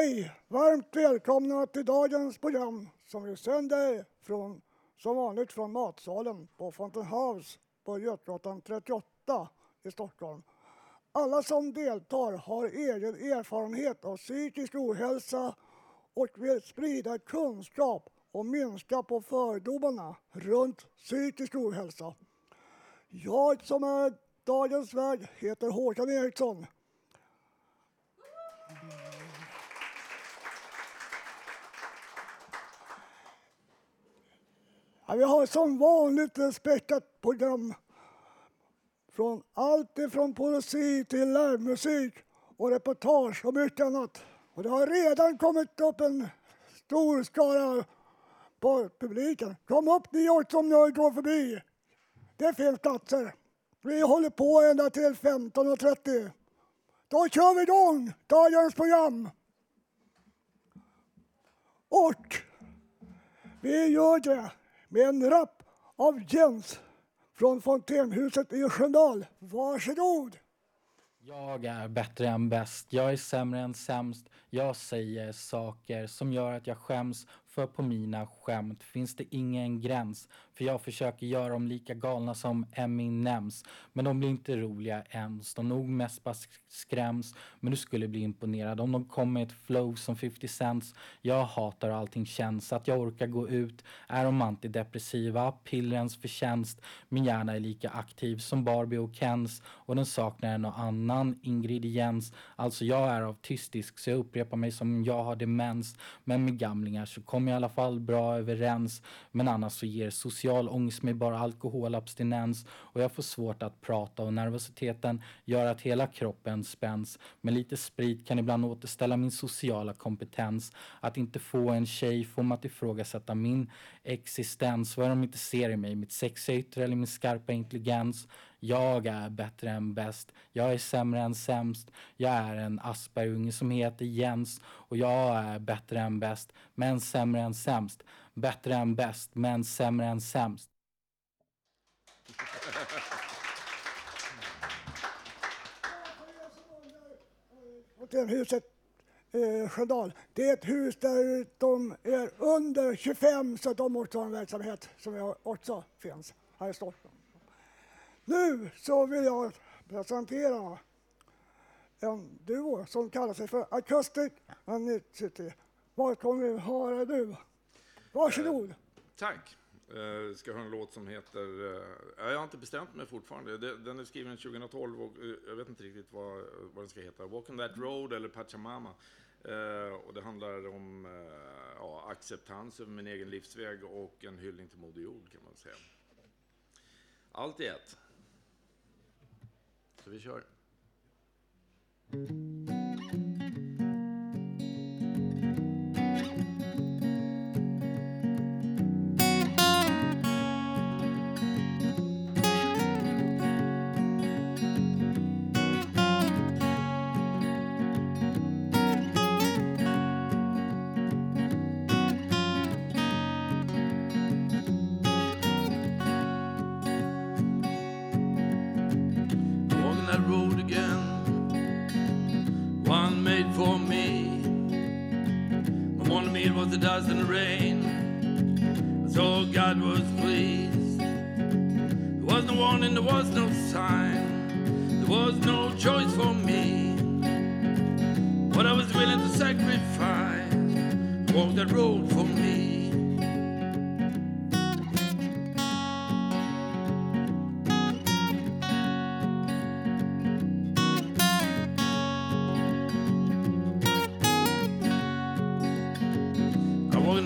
Hej! Varmt välkomna till dagens program som vi sänder från, som vanligt från matsalen på Fountain House på Götgatan 38 i Stockholm. Alla som deltar har egen erfarenhet av psykisk ohälsa och vill sprida kunskap och minska på fördomarna runt psykisk ohälsa. Jag som är dagens värd heter Håkan Eriksson. Ja, vi har som vanligt ett späckat program. Från allt ifrån poesi till livemusik och reportage och mycket annat. Och det har redan kommit upp en stor skara på publiken. Kom upp ni också om ni går förbi. Det finns platser. Vi håller på ända till 15.30. Då kör vi igång dagens program. Och vi gör det med en rap av Jens från Fontänhuset i Sköndal. Varsågod! Jag är bättre än bäst, jag är sämre än sämst. Jag säger saker som gör att jag skäms för på mina skämt finns det ingen gräns. För jag försöker göra dem lika galna som Eminems. Men de blir inte roliga ens. De nog mest bara skräms. Men du skulle bli imponerad om de kom med ett flow som 50 cents. Jag hatar hur allting känns. Att jag orkar gå ut. Är de antidepressiva? Pillrens förtjänst. Min hjärna är lika aktiv som Barbie och Kens. Och den saknar en och annan ingrediens. Alltså jag är autistisk så jag upprepar mig som jag har demens. Men med gamlingar så kommer kommer i alla fall bra överens. Men annars så ger social ångest mig bara alkoholabstinens och jag får svårt att prata och nervositeten gör att hela kroppen spänns. Men lite sprit kan ibland återställa min sociala kompetens. Att inte få en tjej får mig att ifrågasätta min existens. Vad är de inte ser i mig? Mitt sexiga yttre eller min skarpa intelligens? Jag är bättre än bäst. Jag är sämre än sämst. Jag är en Asperunge som heter Jens och jag är bättre än bäst, men sämre än sämst. Bättre än bäst, men sämre än sämst. Hotellhuset eh, Sköndal. Det är ett hus där de är under 25 så de också har en verksamhet som också finns här i Stockholm. Nu så vill jag presentera en duo som kallar sig för Acoustic City. Vad kommer vi höra nu? Varsågod. Eh, tack. Eh, ska höra en låt som heter... Eh, jag har inte bestämt mig fortfarande. Den är skriven 2012 och eh, jag vet inte riktigt vad, vad den ska heta. Walking that road eller Pachamama. Eh, och det handlar om eh, ja, acceptans över min egen livsväg och en hyllning till Moder Jord kan man säga. Allt i ett. Så vi kör.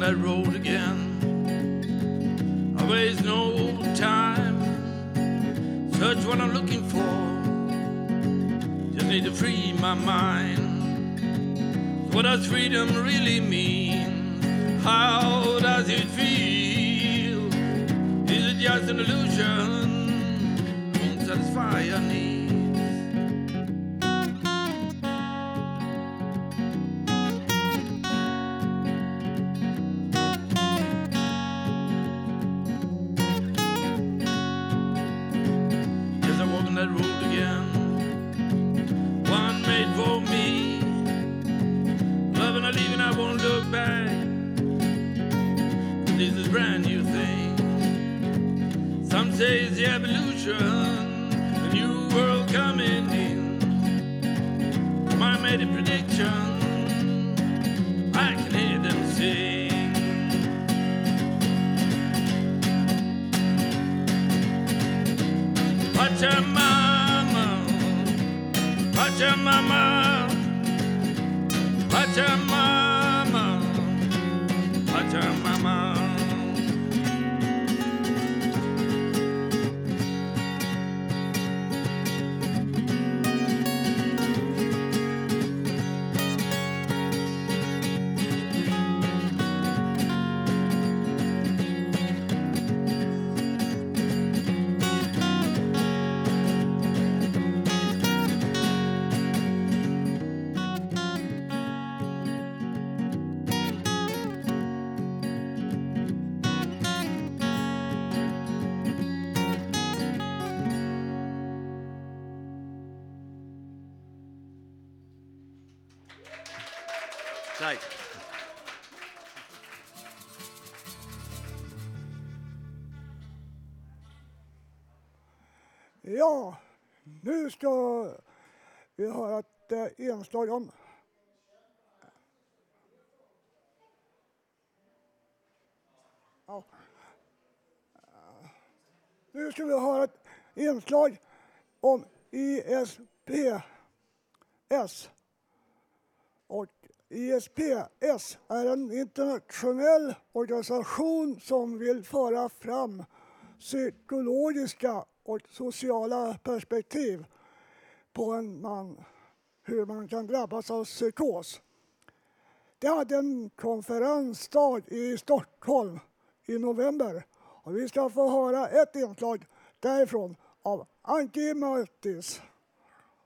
That road again. I waste no time. Search what I'm looking for. Just need to free my mind. What does freedom really mean? How does it feel? Is it just an illusion? Won't satisfy your needs. Ja, nu ska vi höra ett eh, inslag om Ja. Nu ska vi höra ett inslag om ISPS. Och ISPS är en internationell organisation som vill föra fram psykologiska och sociala perspektiv på en man, hur man kan drabbas av psykos. De hade en konferensdag i Stockholm i november och vi ska få höra ett inslag därifrån av Anki Mattis.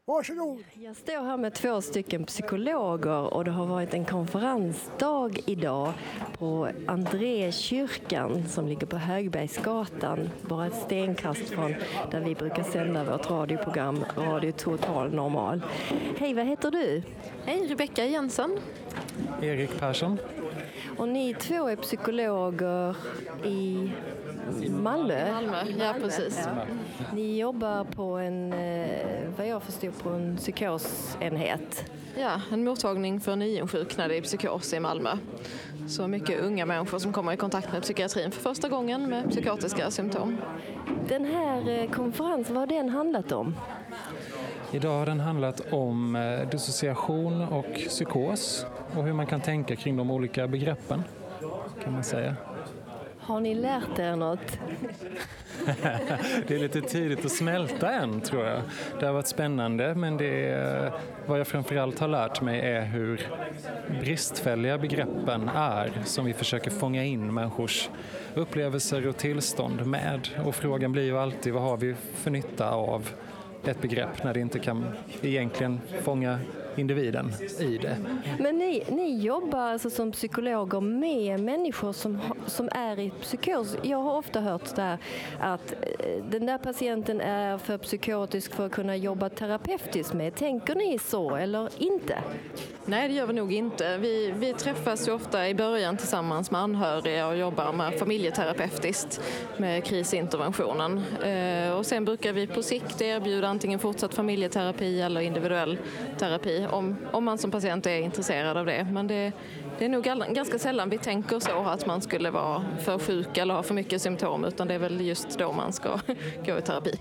Varsågod! Jag står här med två stycken psykologer och det har varit en konferensdag idag på Andrékyrkan som ligger på Högbergsgatan, bara ett stenkast från där vi brukar sända vårt radioprogram Radio Total Normal. Hej, vad heter du? Hej, Rebecka Jensen. Erik Persson. Och ni två är psykologer i Malmö? Malmö, ja precis. Ni jobbar på en, eh, jag förstod, på en psykosenhet. Ja, en mottagning för nyinsjuknade i psykos i Malmö. Så mycket unga människor som kommer i kontakt med psykiatrin för första gången med psykotiska symptom. Den här eh, konferensen, vad har den handlat om? Idag har den handlat om eh, dissociation och psykos och hur man kan tänka kring de olika begreppen kan man säga. Har ni lärt er något? det är lite tidigt att smälta än tror jag. Det har varit spännande men det är, vad jag framförallt har lärt mig är hur bristfälliga begreppen är som vi försöker fånga in människors upplevelser och tillstånd med. Och frågan blir ju alltid vad har vi för nytta av ett begrepp när det inte kan egentligen fånga individen i det. Men ni, ni jobbar alltså som psykologer med människor som, som är i psykos. Jag har ofta hört där att eh, den där patienten är för psykotisk för att kunna jobba terapeutiskt med. Tänker ni så eller inte? Nej, det gör vi nog inte. Vi, vi träffas ju ofta i början tillsammans med anhöriga och jobbar med familjeterapeutiskt med krisinterventionen. Eh, och sen brukar vi på sikt erbjuda antingen fortsatt familjeterapi eller individuell terapi om, om man som patient är intresserad av det. Men det, det är nog ganska sällan vi tänker så att man skulle vara för sjuk eller ha för mycket symptom utan det är väl just då man ska gå i terapi.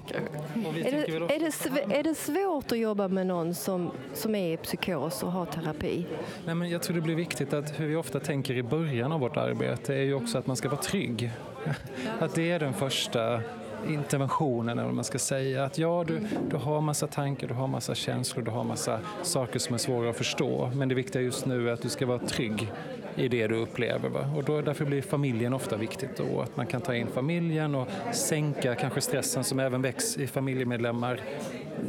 Är det, är, det, är det svårt att jobba med någon som, som är i psykos och har terapi? Nej, men jag tror det blir viktigt att hur vi ofta tänker i början av vårt arbete är ju också att man ska vara trygg. Att det är den första interventionen, eller vad man ska säga. Att ja, du, du har massa tankar, du har massa känslor, du har massa saker som är svåra att förstå. Men det viktiga just nu är att du ska vara trygg i det du upplever. Va? Och då, därför blir familjen ofta viktigt då, att man kan ta in familjen och sänka kanske stressen som även väcks i familjemedlemmar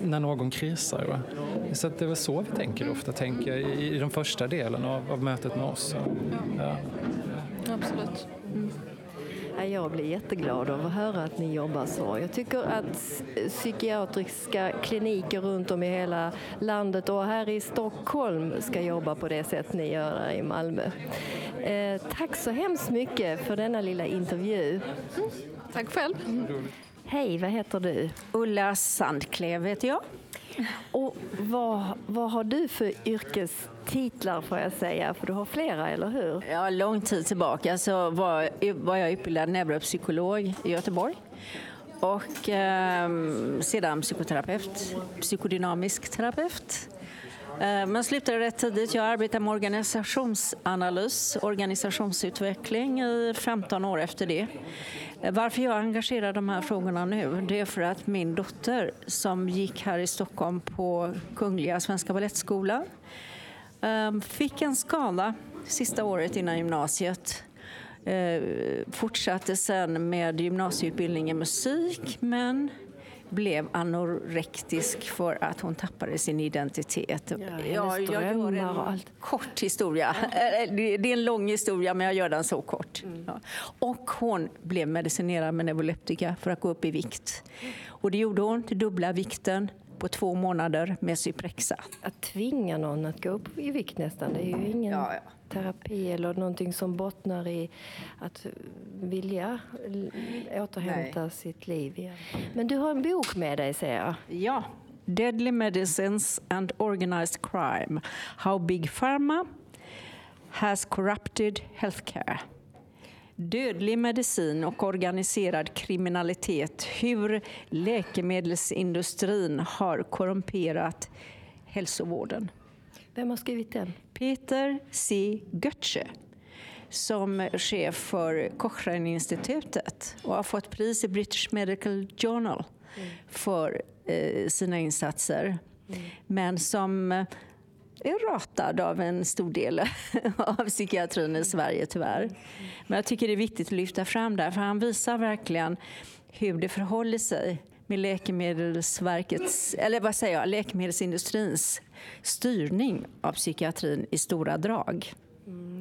när någon krisar. Va? Så det är väl så vi tänker ofta, tänker i, i den första delen av, av mötet med oss. Ja. Absolut. Jag blir jätteglad av att höra att ni jobbar så. Jag tycker att psykiatriska kliniker runt om i hela landet och här i Stockholm ska jobba på det sätt ni gör i Malmö. Eh, tack så hemskt mycket för denna lilla intervju. Mm. Tack själv. Hej, vad heter du? Ulla Sandklev heter jag. Och vad, vad har du för yrkestitlar får jag säga? För du har flera, eller hur? Ja, lång tid tillbaka så var, var jag utbildad neuropsykolog i Göteborg. Och eh, sedan psykoterapeut, psykodynamisk terapeut. Eh, men slutade rätt tidigt. Jag arbetar med organisationsanalys, organisationsutveckling i 15 år efter det. Varför jag engagerar de här frågorna nu det är för att min dotter som gick här i Stockholm på Kungliga Svenska Balettskolan ehm, fick en skada sista året innan gymnasiet. Eh, fortsatte sen med gymnasieutbildning i musik men blev anorektisk för att hon tappade sin identitet. Ja, ja, jag gör en kort historia. Det är en lång historia, men jag gör den så kort. Mm. Ja. Och hon blev medicinerad med neuroleptika för att gå upp i vikt. Och det gjorde hon till dubbla vikten på två månader med Cyprexa. Att tvinga någon att gå upp i vikt nästan, det är ju ingen ja, ja. terapi eller någonting som bottnar i att vilja återhämta Nej. sitt liv igen. Men du har en bok med dig ser jag. Ja, Deadly Medicines and Organized Crime. How Big Pharma has corrupted healthcare dödlig medicin och organiserad kriminalitet. Hur läkemedelsindustrin har korrumperat hälsovården. Vem har skrivit den? Peter C. Götze som chef för Cochrane-institutet och har fått pris i British Medical Journal mm. för eh, sina insatser. Mm. Men som är ratad av en stor del av psykiatrin i Sverige tyvärr. Men jag tycker det är viktigt att lyfta fram det för han visar verkligen hur det förhåller sig med Läkemedelsverkets, eller vad säger jag, läkemedelsindustrins styrning av psykiatrin i stora drag.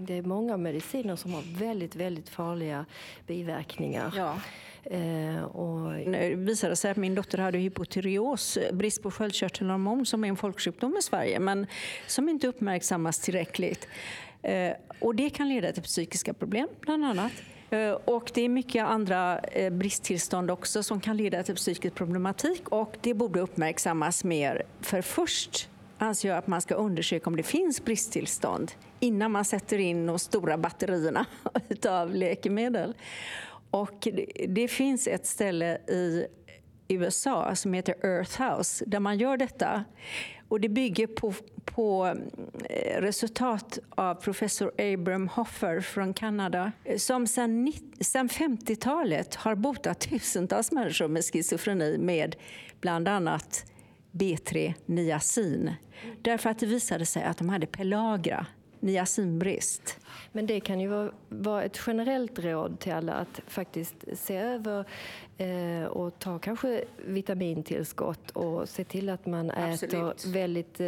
Det är många mediciner som har väldigt, väldigt farliga biverkningar. Ja. Eh, och... Det visade sig att min dotter hade hypotyreos, brist på sköldkörtelhormon, som är en folksjukdom i Sverige, men som inte uppmärksammas tillräckligt. Eh, och det kan leda till psykiska problem, bland annat. Eh, och det är mycket andra eh, bristtillstånd också som kan leda till psykisk problematik och det borde uppmärksammas mer. För först anser jag att man ska undersöka om det finns bristtillstånd innan man sätter in de stora batterierna av läkemedel. Och det finns ett ställe i USA som heter Earth House där man gör detta. Och det bygger på, på eh, resultat av professor Abram Hoffer från Kanada eh, som sedan 50-talet har botat tusentals människor med schizofreni med bland annat B3 niacin. Därför att det visade sig att de hade pelagra niacinbrist. Men det kan ju vara, ett generellt råd till alla att faktiskt se över eh, och ta kanske vitamintillskott och se till att man Absolut. äter väldigt eh,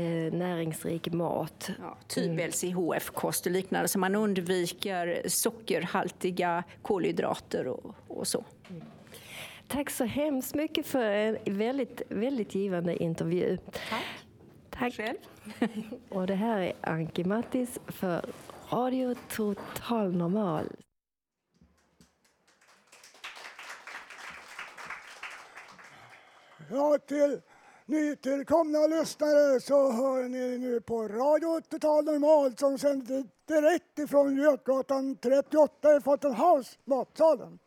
eh, näringsrik mat. Ja, typ LCHF-kost och liknande, så man undviker sockerhaltiga kolhydrater och, och så. Tack så hemskt mycket för en väldigt, väldigt givande intervju. Tack. Tack. Själv. Och det här är Anki Mattis för Radio Total Normal. Ja, till nytillkomna lyssnare så hör ni nu på Radio Total Normal som sänder direkt ifrån Götgatan 38 i Fountain House, matsalen.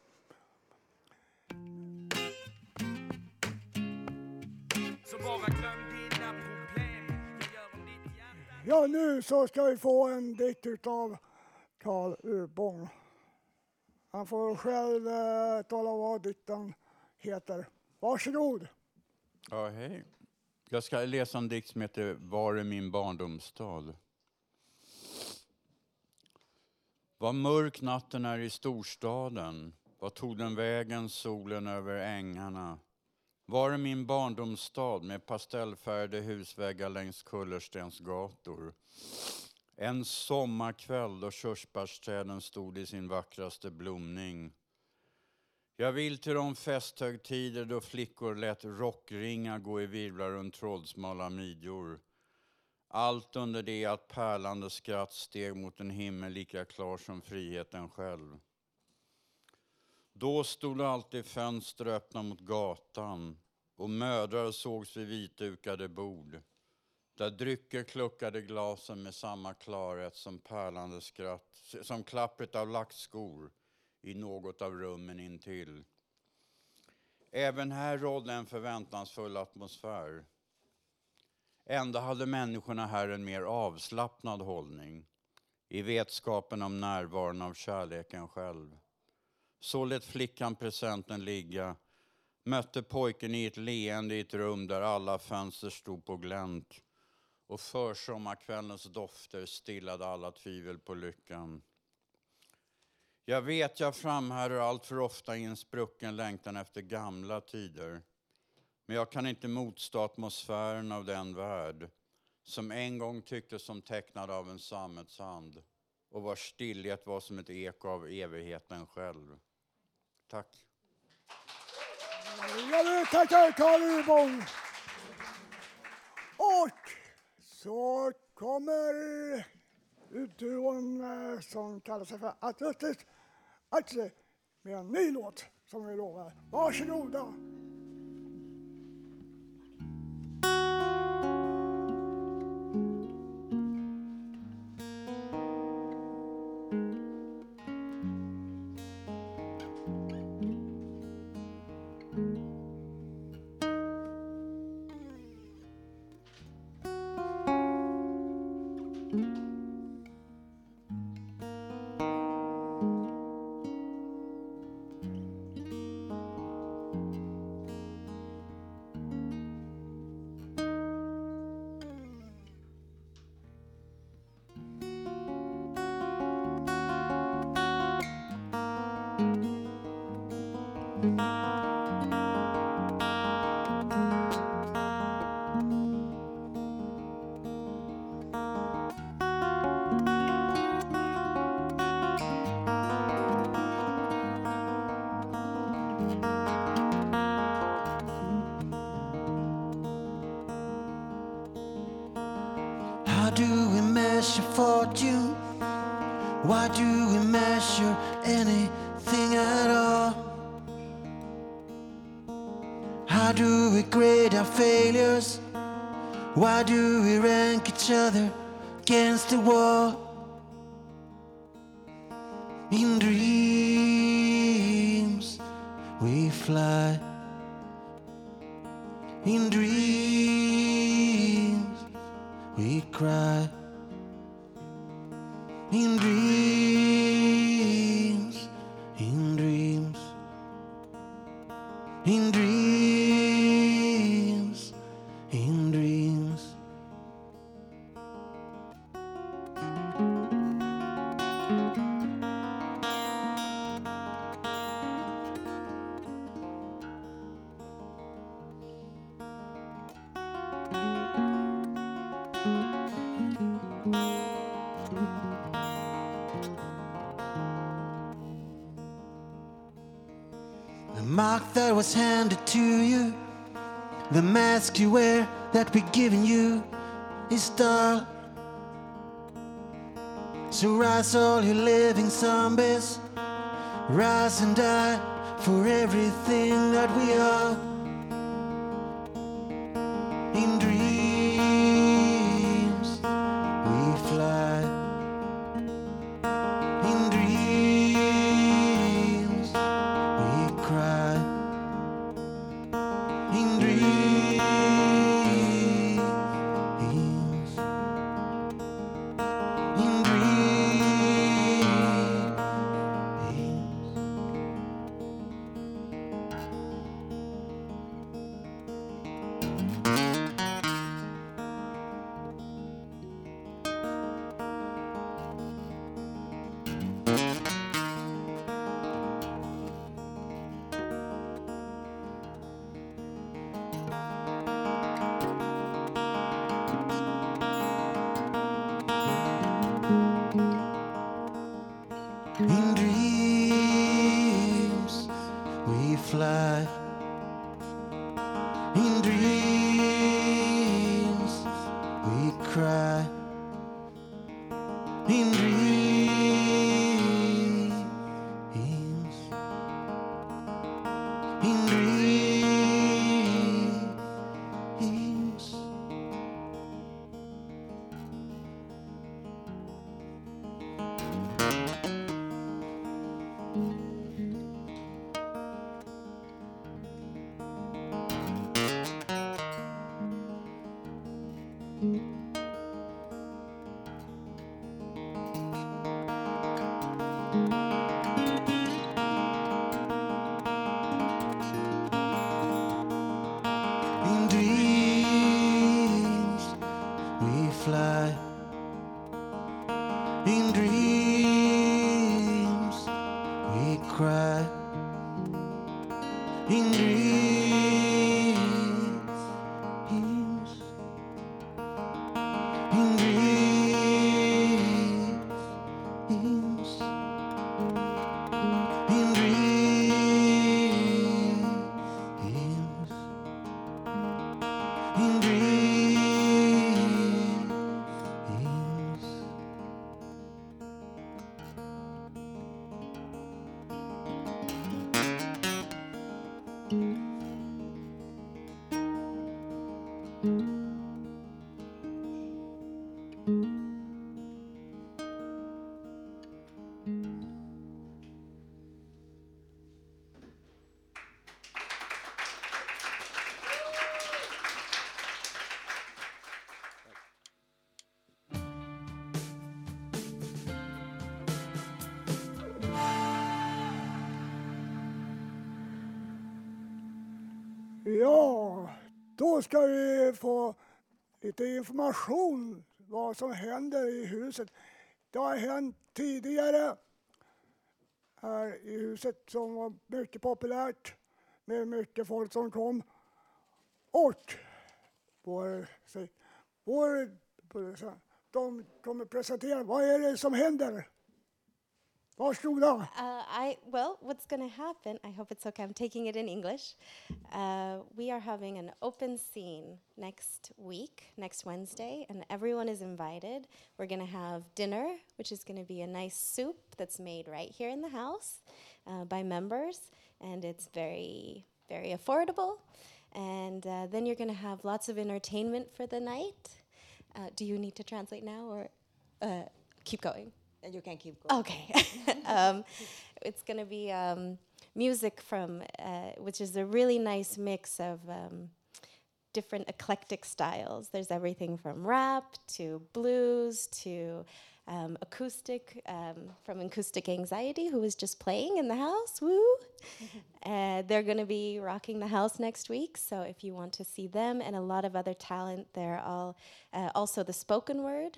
Ja, nu så ska vi få en dikt utav Karl Ubong. Han får själv eh, tala om vad dikten heter. Varsågod. Ja, hej. Jag ska läsa en dikt som heter Var är min barndomsstad? Vad mörk natten är i storstaden. Vad tog den vägen, solen över ängarna? Var är min barndomsstad med pastellfärgade husväggar längs kullerstensgator? En sommarkväll då körsbärsträden stod i sin vackraste blomning. Jag vill till de festhögtider då flickor lät rockringar gå i virvlar runt trådsmala midjor. Allt under det att pärlande skratt steg mot en himmel lika klar som friheten själv. Då stod alltid fönster öppna mot gatan och mödrar sågs vid vitdukade bord där drycker kluckade glasen med samma klarhet som pärlande skratt, som klappret av lackskor i något av rummen intill. Även här rådde en förväntansfull atmosfär. Ändå hade människorna här en mer avslappnad hållning i vetskapen om närvaron av kärleken själv. Så lät flickan presenten ligga, mötte pojken i ett leende i ett rum där alla fönster stod på glänt och försommarkvällens dofter stillade alla tvivel på lyckan. Jag vet jag framhärdar allt för ofta i en sprucken längtan efter gamla tider. Men jag kan inte motstå atmosfären av den värld som en gång tycktes som tecknad av en sammetshand och vars stillhet var som ett eko av evigheten själv. Tack. Ja, nu tackar Carl Urbom. Och så kommer duon eh, som kallar sig för Atletic Axel med en ny låt som vi lovar. Varsågoda. Why do we measure anything at all? How do we grade our failures? Why do we rank each other against the wall? That was handed to you, the mask you wear that we're giving you is dull. So rise, all you living zombies, rise and die for everything that we are. Ja, då ska vi få lite information vad som händer i huset. Det har hänt tidigare här i huset som var mycket populärt med mycket folk som kom. Och vår, vår, de kommer presentera vad är det som händer. Varsågoda. Uh, I well, what's going to happen? I hope it's okay. I'm taking it in English. Uh, we are having an open scene next week, next Wednesday, and everyone is invited. We're going to have dinner, which is going to be a nice soup that's made right here in the house uh, by members, and it's very, very affordable. And uh, then you're going to have lots of entertainment for the night. Uh, do you need to translate now or uh, keep going? And you can keep going. Okay. um, it's going to be um, music from, uh, which is a really nice mix of um, different eclectic styles. There's everything from rap to blues to um, acoustic, um, from Acoustic Anxiety, who was just playing in the house. Woo! uh, they're going to be rocking the house next week. So if you want to see them and a lot of other talent, they're all uh, also the spoken word.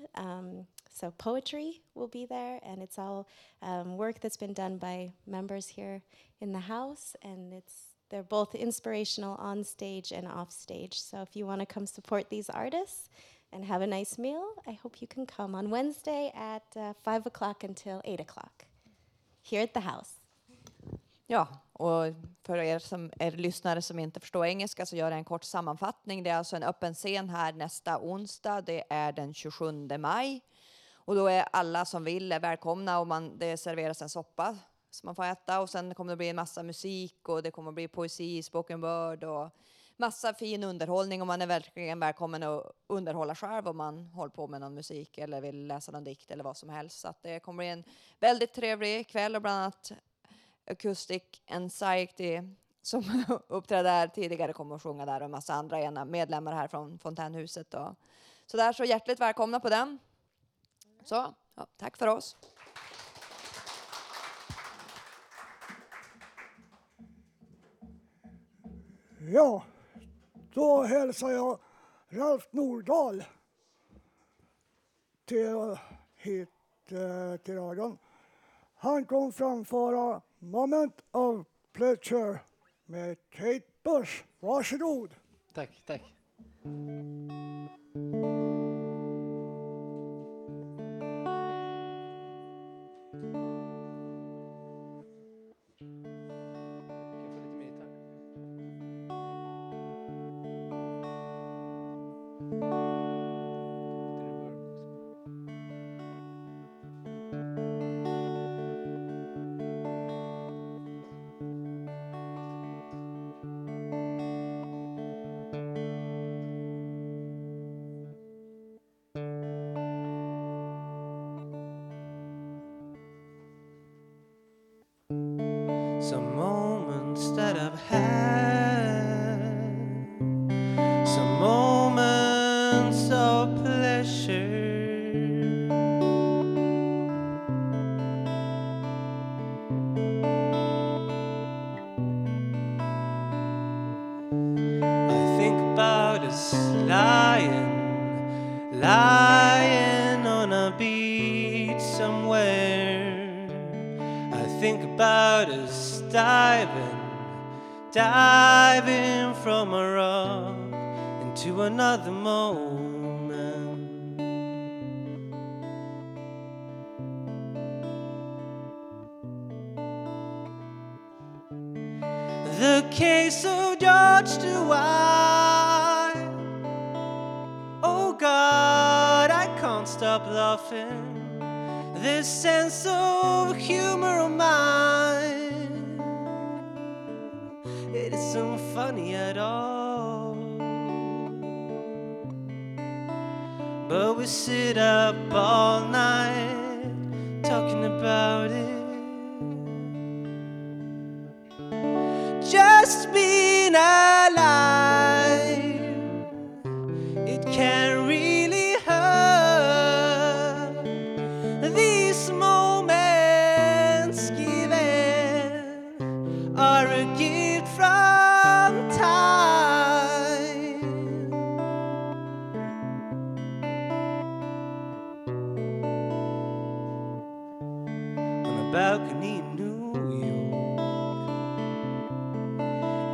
So poetry will be there, and it's all um, work that's been done by members here in the house, and it's they're both inspirational on stage and off stage. So if you want to come support these artists and have a nice meal, I hope you can come on Wednesday at uh, five o'clock until eight o'clock here at the house. Ja, och för er, som, er lyssnare som inte förstår engelska så gör jag en kort sammanfattning. Det är alltså en öppen scen här nästa onsdag. Det är den 27 maj. Och då är alla som vill är välkomna och man, det serveras en soppa som man får äta och sen kommer det bli en massa musik och det kommer bli poesi, spoken word och massa fin underhållning och man är verkligen välkommen att underhålla själv om man håller på med någon musik eller vill läsa någon dikt eller vad som helst. Så att det kommer bli en väldigt trevlig kväll och bland annat Acoustic Anxiety som uppträdde här tidigare kommer att sjunga där och en massa andra medlemmar här från Fontänhuset. Och så där, så hjärtligt välkomna på den. Så, ja, tack för oss. Ja, då hälsar jag Ralf Nordahl till, hit eh, till radion. Han kommer framföra Moment of Pleasure med Kate Bush. Varsågod. Tack, tack. Diving from a rock into another moment. The case of George Stewart. Oh God, I can't stop laughing. This sense of humor of mine, we sit up all night talking about it.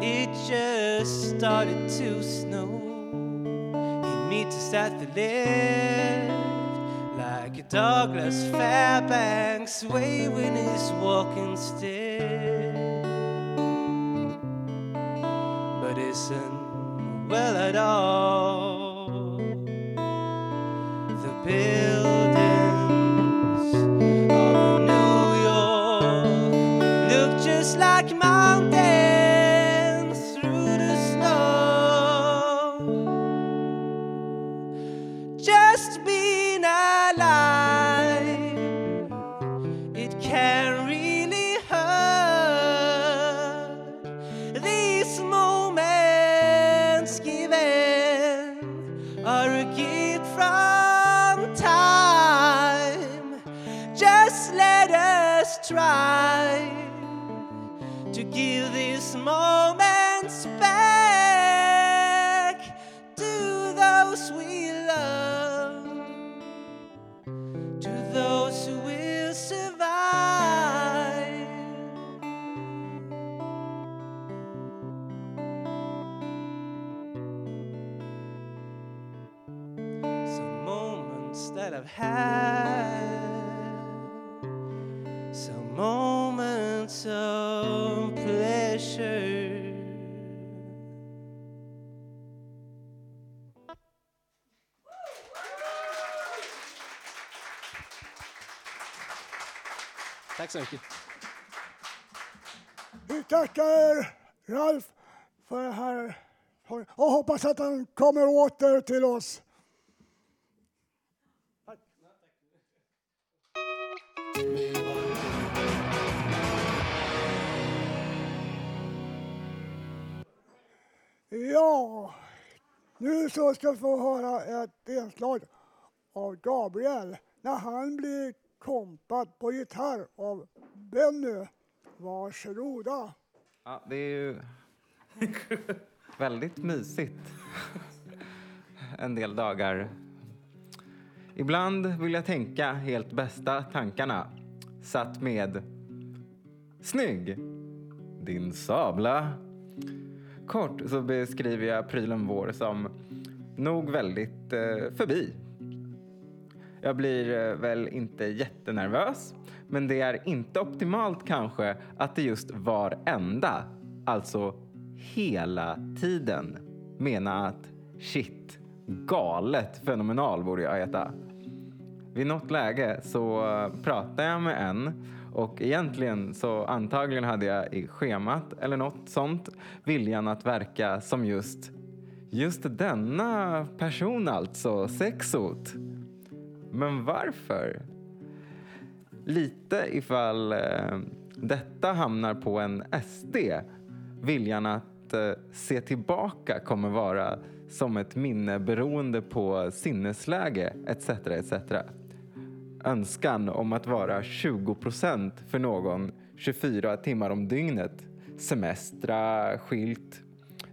It just started to snow. He meets us at the left, like a Douglas Fairbanks waving his walking stick. But isn't well at all. The här och hoppas att han kommer åter till oss. Ja, nu så ska vi få höra ett inslag av Gabriel när han blir kompad på gitarr av Benny. Varsågoda. Ja, det är ju väldigt mysigt en del dagar. Ibland vill jag tänka helt bästa tankarna satt med Snygg! Din sabla. Kort så beskriver jag prylen vår som nog väldigt eh, förbi. Jag blir eh, väl inte jättenervös, men det är inte optimalt kanske att det just varenda, alltså hela tiden, mena att shit, galet fenomenal borde jag heta. Vid något läge så eh, pratade jag med en och egentligen så antagligen hade jag i schemat eller något sånt viljan att verka som just just denna person alltså, sexot. Men varför? Lite ifall eh, detta hamnar på en SD, viljan att eh, se tillbaka kommer vara som ett minne beroende på sinnesläge etc. etc. Önskan om att vara 20 för någon 24 timmar om dygnet. Semestra, skilt,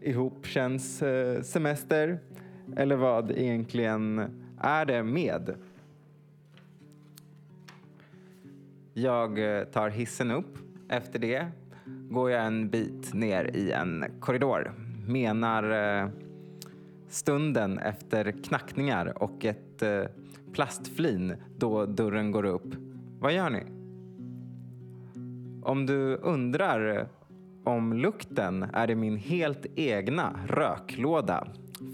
ihop känns eh, semester. Eller vad egentligen är det med? Jag eh, tar hissen upp. Efter det går jag en bit ner i en korridor. Menar eh, stunden efter knackningar och ett eh, plastflin då dörren går upp. Vad gör ni? Om du undrar eh, om lukten är det min helt egna röklåda.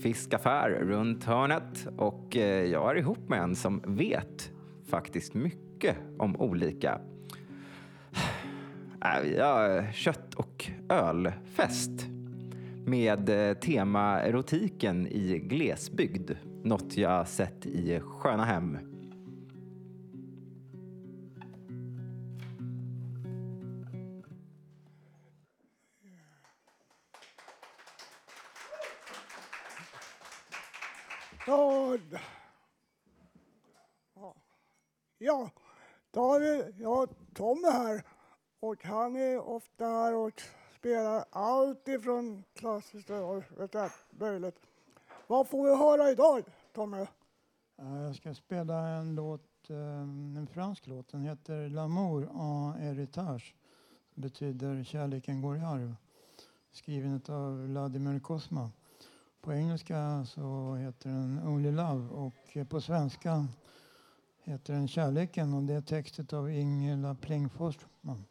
Fiskaffär runt hörnet och eh, jag är ihop med en som vet faktiskt mycket om olika Äh, ja, kött och ölfest med eh, tema erotiken i glesbygd. Något jag sett i sköna hem. Ja, ja. ja, då har vi ja, Tommy här och han är ofta här och spelar allt ifrån klassiskt och vet jag, möjligt. Vad får vi höra idag, Tommy? Jag ska spela en låt, eh, en fransk låt. Den heter L'amour en héritage. Det betyder Kärleken går i arv. Skriven av Vladimir Kosma. På engelska så heter den Only Love och på svenska heter den Kärleken och det är textet av Ingela Pling Forsman.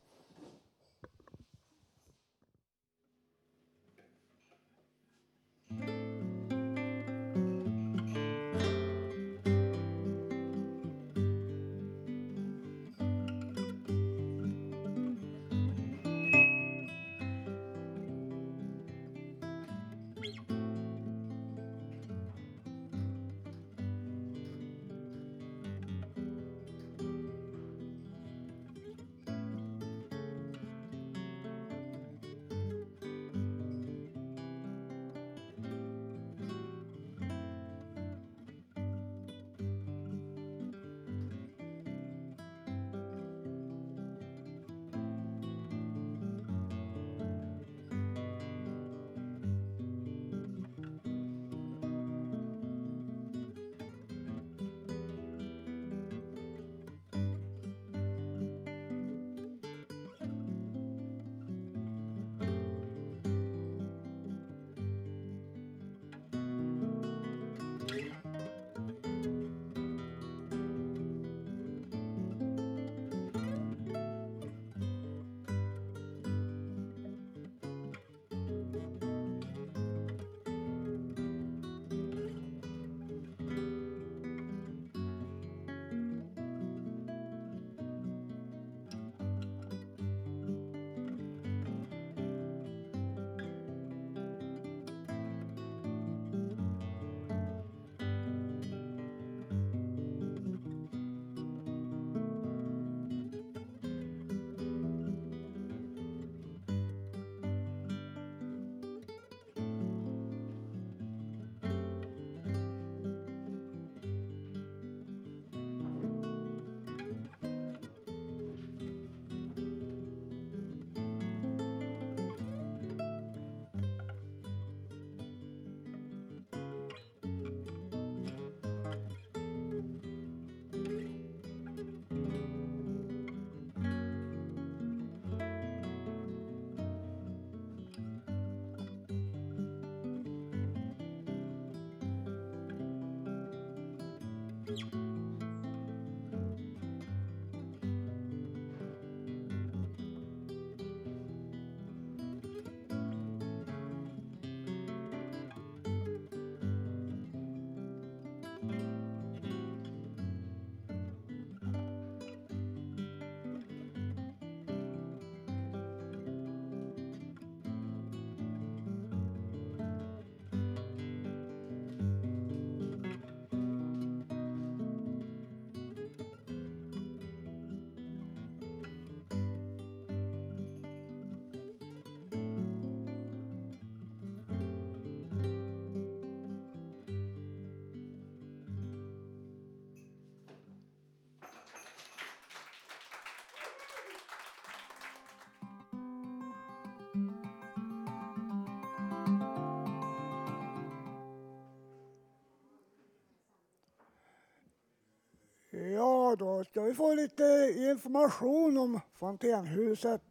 Då ska vi få lite information om fontänhuset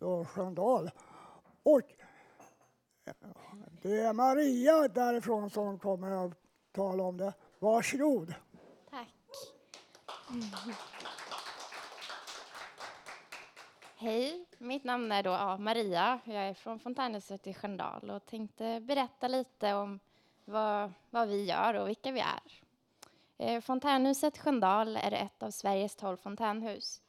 och Sköndal. Och eh, det är Maria därifrån som kommer att tala om det. Varsågod. Tack. Hej, mitt namn är då Maria. Jag är från Fontänhuset i Sköndal och tänkte berätta lite om vad, vad vi gör och vilka vi är. Eh, fontänhuset Sköndal är ett av Sveriges tolv fontänhus.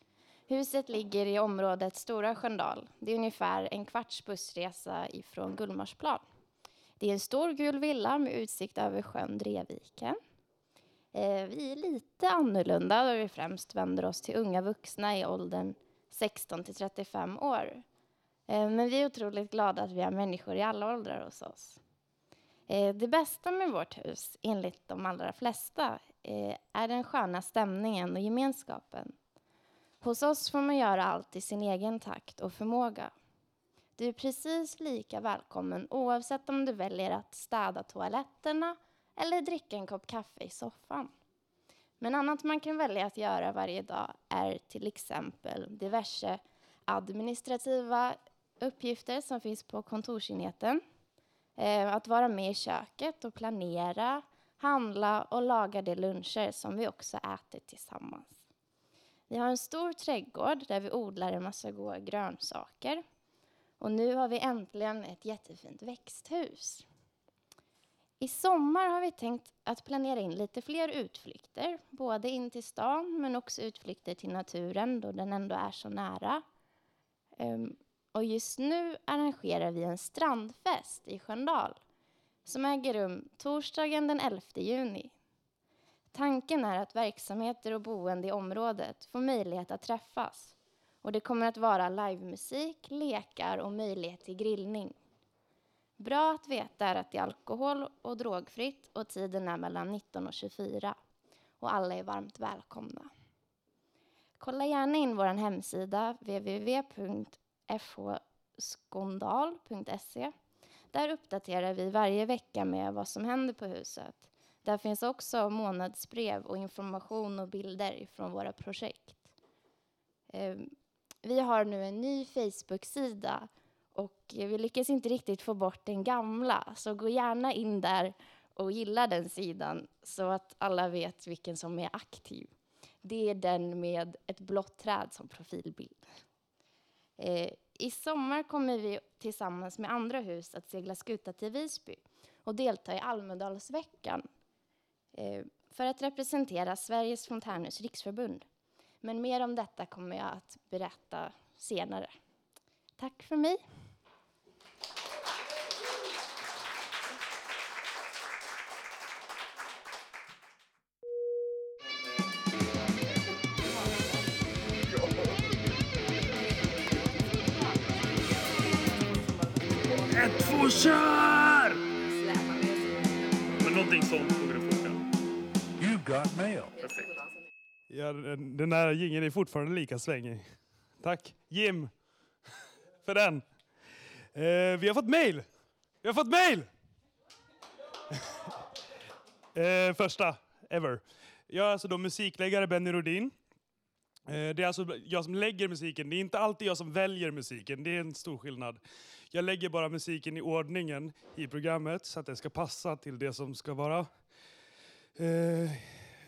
Huset ligger i området Stora Sköndal. Det är ungefär en kvarts bussresa ifrån Gullmarsplan. Det är en stor gul villa med utsikt över sjön Dreviken. Eh, vi är lite annorlunda då vi främst vänder oss till unga vuxna i åldern 16 till 35 år. Eh, men vi är otroligt glada att vi har människor i alla åldrar hos oss. Det bästa med vårt hus, enligt de allra flesta, eh, är den sköna stämningen och gemenskapen. Hos oss får man göra allt i sin egen takt och förmåga. Du är precis lika välkommen oavsett om du väljer att städa toaletterna eller dricka en kopp kaffe i soffan. Men annat man kan välja att göra varje dag är till exempel diverse administrativa uppgifter som finns på kontorsenheten. Eh, Att vara med i köket och planera, handla och laga de luncher som vi också äter tillsammans. Vi har en stor trädgård där vi odlar en massa goda grönsaker. Och nu har vi äntligen ett jättefint växthus. I sommar har vi tänkt att planera in lite fler utflykter, både in till stan men också utflykter till naturen då den ändå är så nära. Ehm, och just nu arrangerar vi en strandfest i Sköndal som äger rum torsdagen den 11 juni. Tanken är att verksamheter och boende i området får möjlighet att träffas. Och det kommer att vara livemusik, lekar och möjlighet till grillning. Bra att veta är att det är alkohol och drogfritt och tiden är mellan 19 och 24. Och alla är varmt välkomna. Kolla gärna in vår hemsida www.fhskondal.se. Där uppdaterar vi varje vecka med vad som händer på huset. Där finns också månadsbrev och information och bilder från våra projekt. Eh, vi har nu en ny Facebook-sida och vi lyckas inte riktigt få bort den gamla. Så gå gärna in där och gilla den sidan så att alla vet vilken som är aktiv. Det är den med ett blått träd som profilbild. Eh, i sommar kommer vi tillsammans med andra hus att segla skuta till Visby och delta i Almedalsveckan eh, för att representera Sveriges fontänhus riksförbund. Men mer om detta kommer jag att berätta senare. Tack för mig. Kör! Men någonting sånt kommer det funka. You got mail. Perfekt. Ja, den där jingeln är fortfarande lika svängig. Tack Jim för den. Eh, vi har fått mail. Vi har fått mail! eh, första ever. Jag är alltså då musikläggare Benny Rodin. Eh, det är alltså jag som lägger musiken. Det är inte alltid jag som väljer musiken. Det är en stor skillnad. Jag lägger bara musiken i ordningen i programmet så att det ska passa till det som ska vara. Eh,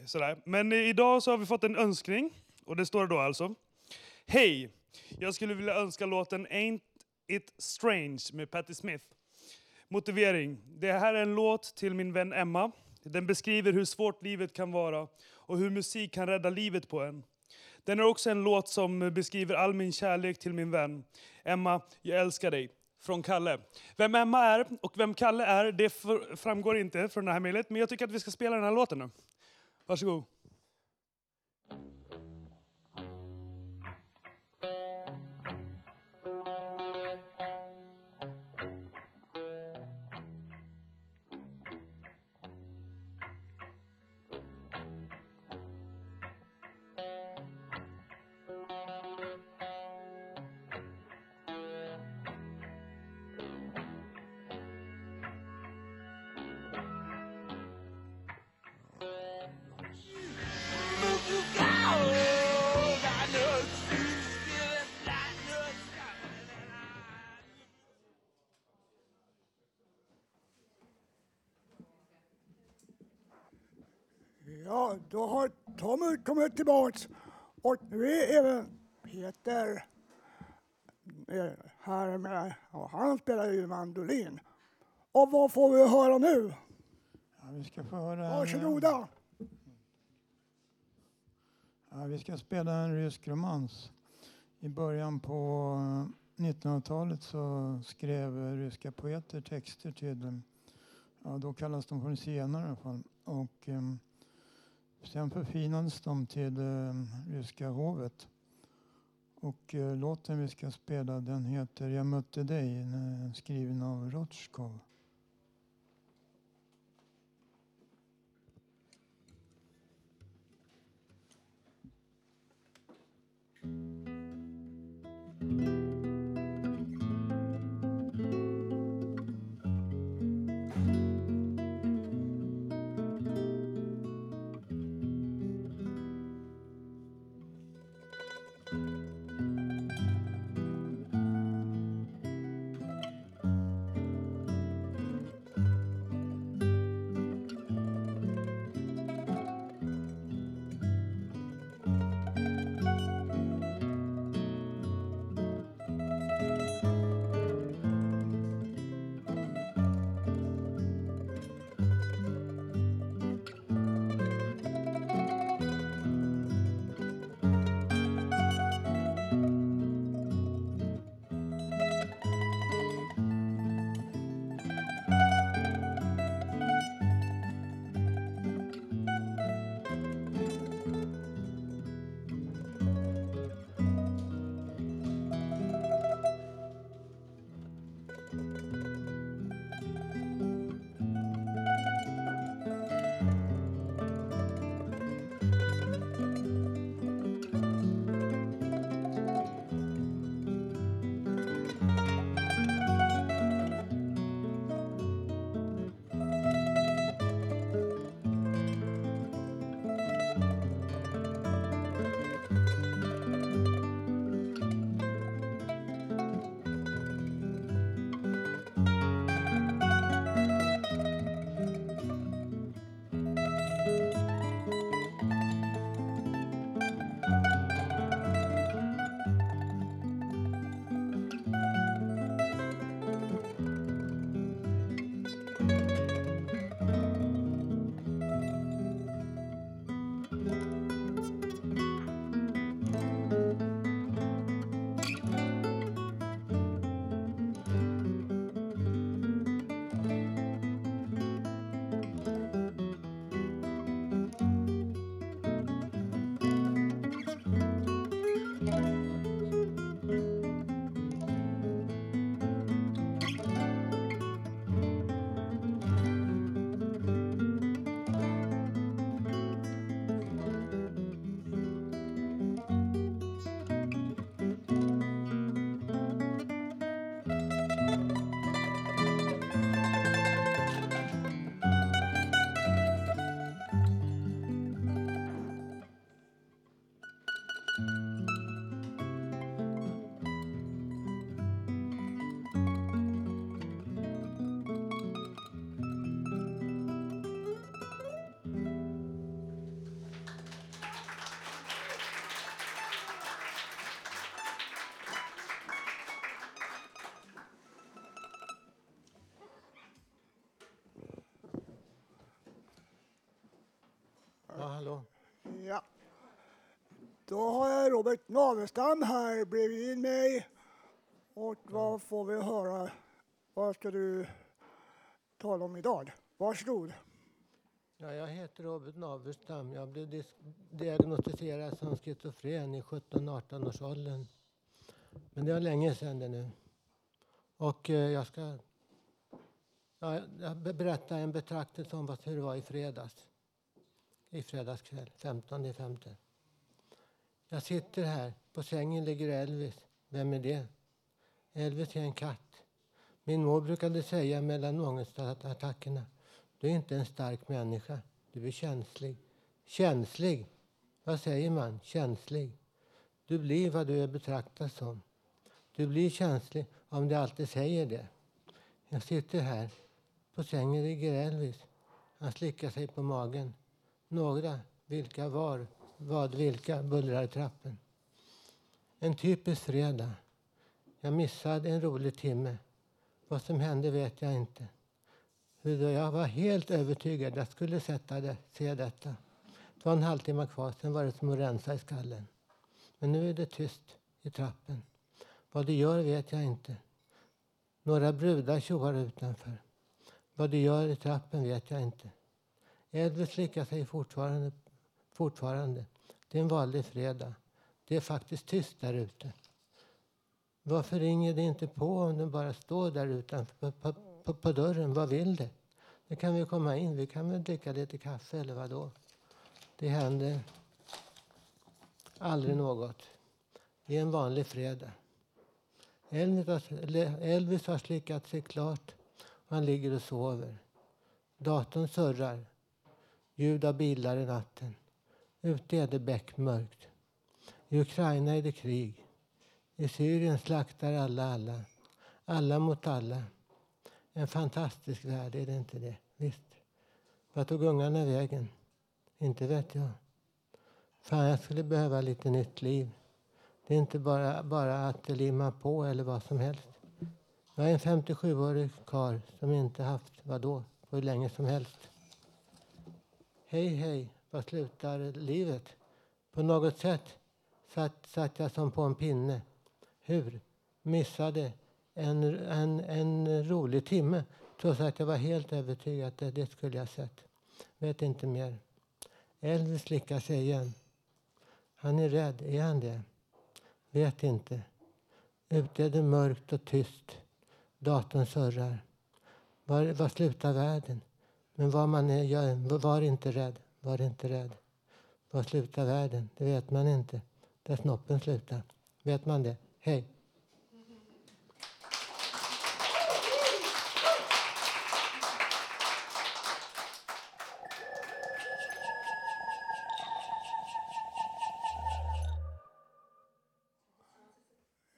sådär. Men idag så har vi fått en önskning. Och det står då alltså. Hej! Jag skulle vilja önska låten Ain't It Strange med Patti Smith. Motivering. Det här är en låt till min vän Emma. Den beskriver hur svårt livet kan vara och hur musik kan rädda livet på en. Den är också en låt som beskriver all min kärlek till min vän. Emma, jag älskar dig. Från Kalle. Vem Emma är och vem Kalle är, det framgår inte från det här mejlet. Men jag tycker att vi ska spela den här låten nu. Varsågod. Då har Tommy kommit tillbaks och nu är även Peter eh, här med. Och han spelar ju mandolin. Och vad får vi höra nu? Ja, vi ska få höra... Varsågoda! Ja, vi ska spela en rysk romans. I början på eh, 1900-talet så skrev eh, ryska poeter texter till, eh, ja då kallas de för zigenare i alla fall. Och eh, Sen förfinades de till eh, ryska hovet. Och eh, låten vi ska spela den heter Jag mötte dig, skriven av Rotskov. Då har jag Robert Navestam här bredvid mig. Och vad får vi höra? Vad ska du tala om idag? Varsågod. Ja, jag heter Robert Navestam. Jag blev diagnostiserad som schizofren i 17-18 års åldern. Men det var länge sedan det nu. Och eh, jag ska ja, jag berätta en betraktelse om hur det var i fredags. I fredags kväll, 15 i femte. Jag sitter här. På sängen ligger Elvis. Vem är det? Elvis är en katt. Min mor brukade säga mellan ångestattackerna. Du är inte en stark människa. Du är känslig. Känslig? Vad säger man? Känslig. Du blir vad du är betraktad som. Du blir känslig om du alltid säger det. Jag sitter här. På sängen ligger Elvis. Han slickar sig på magen. Några, vilka var, vad, vilka, bullrar i trappen. En typisk fredag. Jag missade en rolig timme. Vad som hände vet jag inte. Hur Jag var helt övertygad jag skulle sätta det, se detta. Det var en halvtimme kvar, sen var det som att rensa i skallen. Men nu är det tyst i trappen. Vad det gör vet jag inte. Några brudar tjoar utanför. Vad det gör i trappen vet jag inte. Elvis slickar sig fortfarande, fortfarande. Det är en vanlig fredag. Det är faktiskt tyst där ute. Varför ringer det inte på om det bara står där utanför på, på, på dörren? Vad vill det? Nu kan vi komma in. Vi kan väl dricka lite kaffe eller vad då? Det händer aldrig något. Det är en vanlig fredag. Elvis har, Elvis har slickat sig klart och han ligger och sover. Datorn surrar. Ljud av bilar i natten. Ute är det beckmörkt. I Ukraina är det krig. I Syrien slaktar alla alla. Alla mot alla. En fantastisk värld, är det inte det? Visst. Vad tog ungarna vägen? Inte vet jag. Fan, jag skulle behöva lite nytt liv. Det är inte bara, bara att limma på eller vad som helst. Jag är en 57-årig karl som inte haft, vadå, på hur länge som helst. Hej, hej, var slutar livet? På något sätt satt, satt jag som på en pinne. Hur? Missade en, en, en rolig timme trots att jag var helt övertygad att det, det skulle jag sett. Vet inte mer. Elvis slickar sig igen. Han är rädd. Är han det? Vet inte. Ute är det mörkt och tyst. Datorn surrar. Var, var slutar världen? Men var man är, jag var inte rädd. Var inte rädd. Var slutar världen? Det vet man inte. Där snoppen slutar. Vet man det? Hej.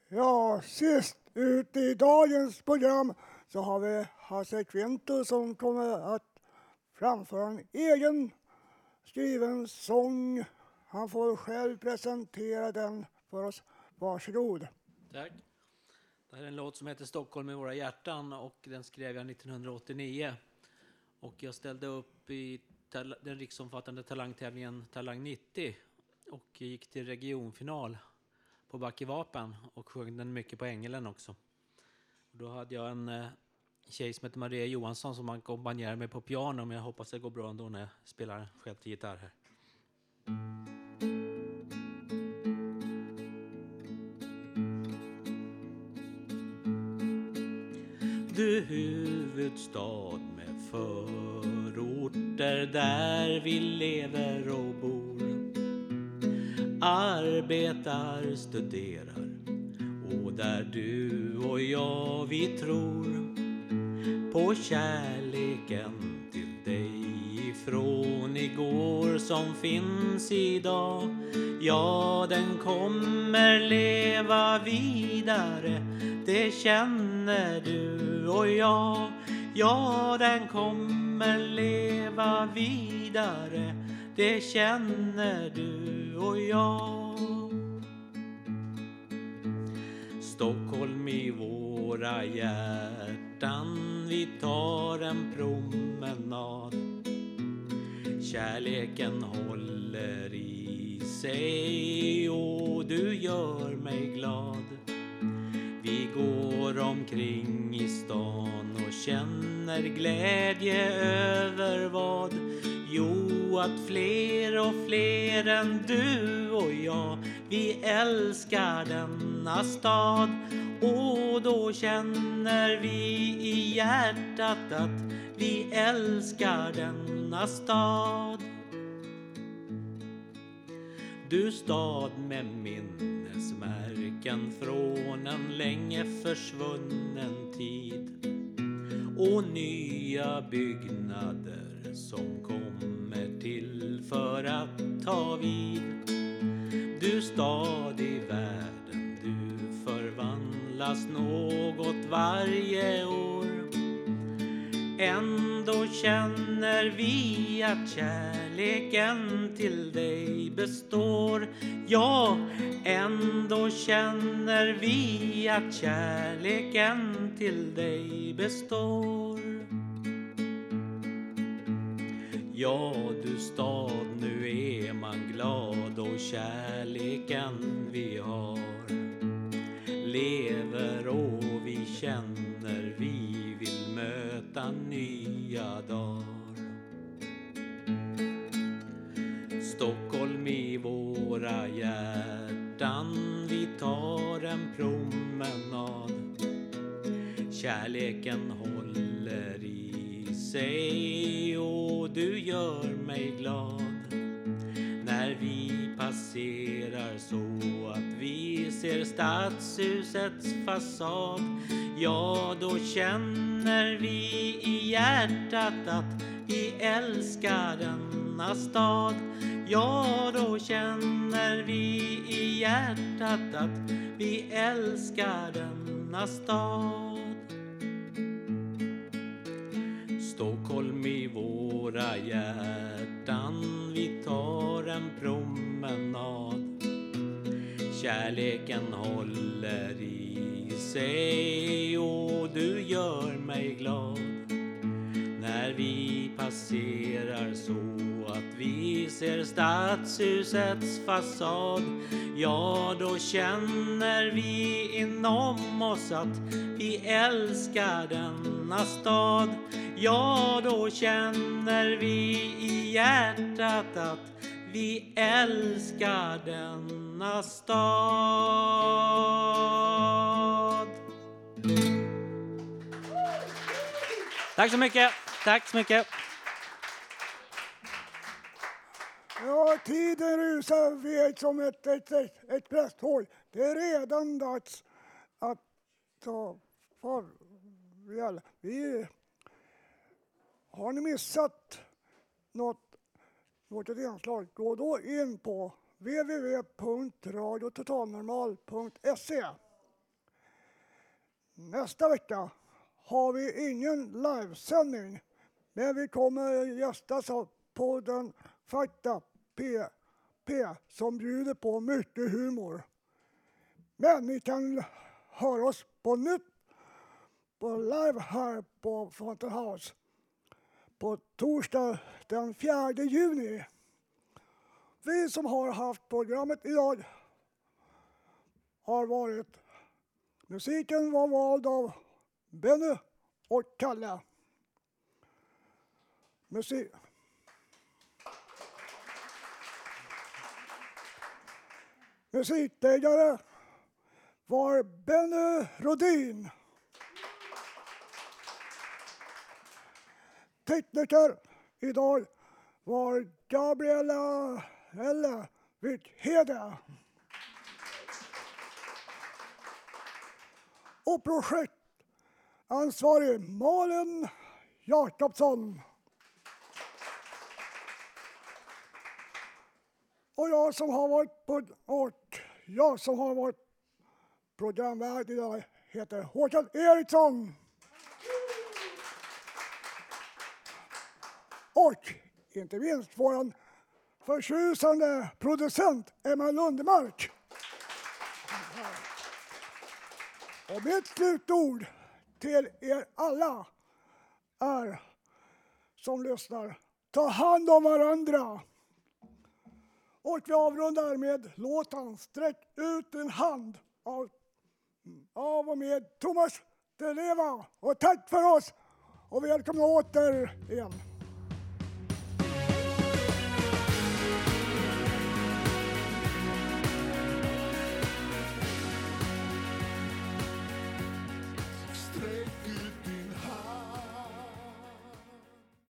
Ja, sist ut i dagens program så har vi Hasse Kvinto som kommer att framföra en egen skriven sång. Han får själv presentera den för oss. Varsågod. Tack. Det här är en låt som heter Stockholm i våra hjärtan och den skrev jag 1989. Och jag ställde upp i den riksomfattande talangtävlingen Talang 90 och gick till regionfinal på Backevapen och sjöng den mycket på Ängelen också. Och då hade jag en eh, tjej som heter Maria Johansson som ackompanjerar mig på piano men jag hoppas det går bra ändå när jag spelar själv till gitarr här. Du huvudstad med förorter där vi lever och bor Arbetar, studerar och där du och jag vi tror på kärleken till dig ifrån igår som finns idag. Ja, den kommer leva vidare det känner du och jag. Ja, den kommer leva vidare Det känner du och jag. Stockholm i våra hjärtan. Vi tar en promenad Kärleken håller i sig och du gör mig glad. Vi går omkring i stan och känner glädje över vad? Jo, att fler och fler än du och jag, vi älskar denna stad. Och då känner vi i hjärtat att vi älskar denna stad. Du stad med minnesmärken från en länge försvunnen tid och nya byggnader som kommer till för att ta vid. Du stad i världen, förvandlas något varje år. Ändå känner vi att kärleken till dig består. Ja, ändå känner vi att kärleken till dig består. Ja, du stad, nu är man glad och kärleken vi har känner vi vill möta nya dagar. Stockholm i våra hjärtan, vi tar en promenad. Kärleken håller i sig och du gör mig glad när vi passerar så att vi ser stadshusets fasad. Ja, då känner vi i hjärtat att vi älskar denna stad. Ja, då känner vi i hjärtat att vi älskar denna stad. Stockholm i våra hjärtan, vi tar en promenad. Kärleken håller i sig och du gör mig glad när vi passerar så att vi ser stadshusets fasad. Ja, då känner vi inom oss att vi älskar denna stad. Ja, då känner vi i hjärtat att vi älskar denna stad. Tack så mycket. Tack så mycket. Ja, tiden rusar iväg som ett, ett, ett, ett prästhål. Det är redan dags att ta farväl. Vi, har ni missat något, vårt inslag, gå då in på www.radiototalnormal.se. Nästa vecka har vi ingen livesändning, men vi kommer gästas av podden Fakta PP som bjuder på mycket humor. Men ni kan höra oss på nytt på live här på Fountain House på torsdag den 4 juni. Vi som har haft programmet idag har varit Musiken var vald av Benny och Kalle. Musik. Musikläggare var Benny Rodin. Tekniker idag var Gabriella eller Wickhede. Och projektansvarig Malin Jakobsson. Och jag som har varit på, och jag som har varit programvärd idag heter Håkan Eriksson. Och inte minst vår förtjusande producent Emma Lundmark. Och mitt slutord till er alla är som lyssnar, ta hand om varandra Och vi avrundar med låten Sträck ut din hand av, av och med Thomas Di Leva. Och tack för oss och välkomna åter igen.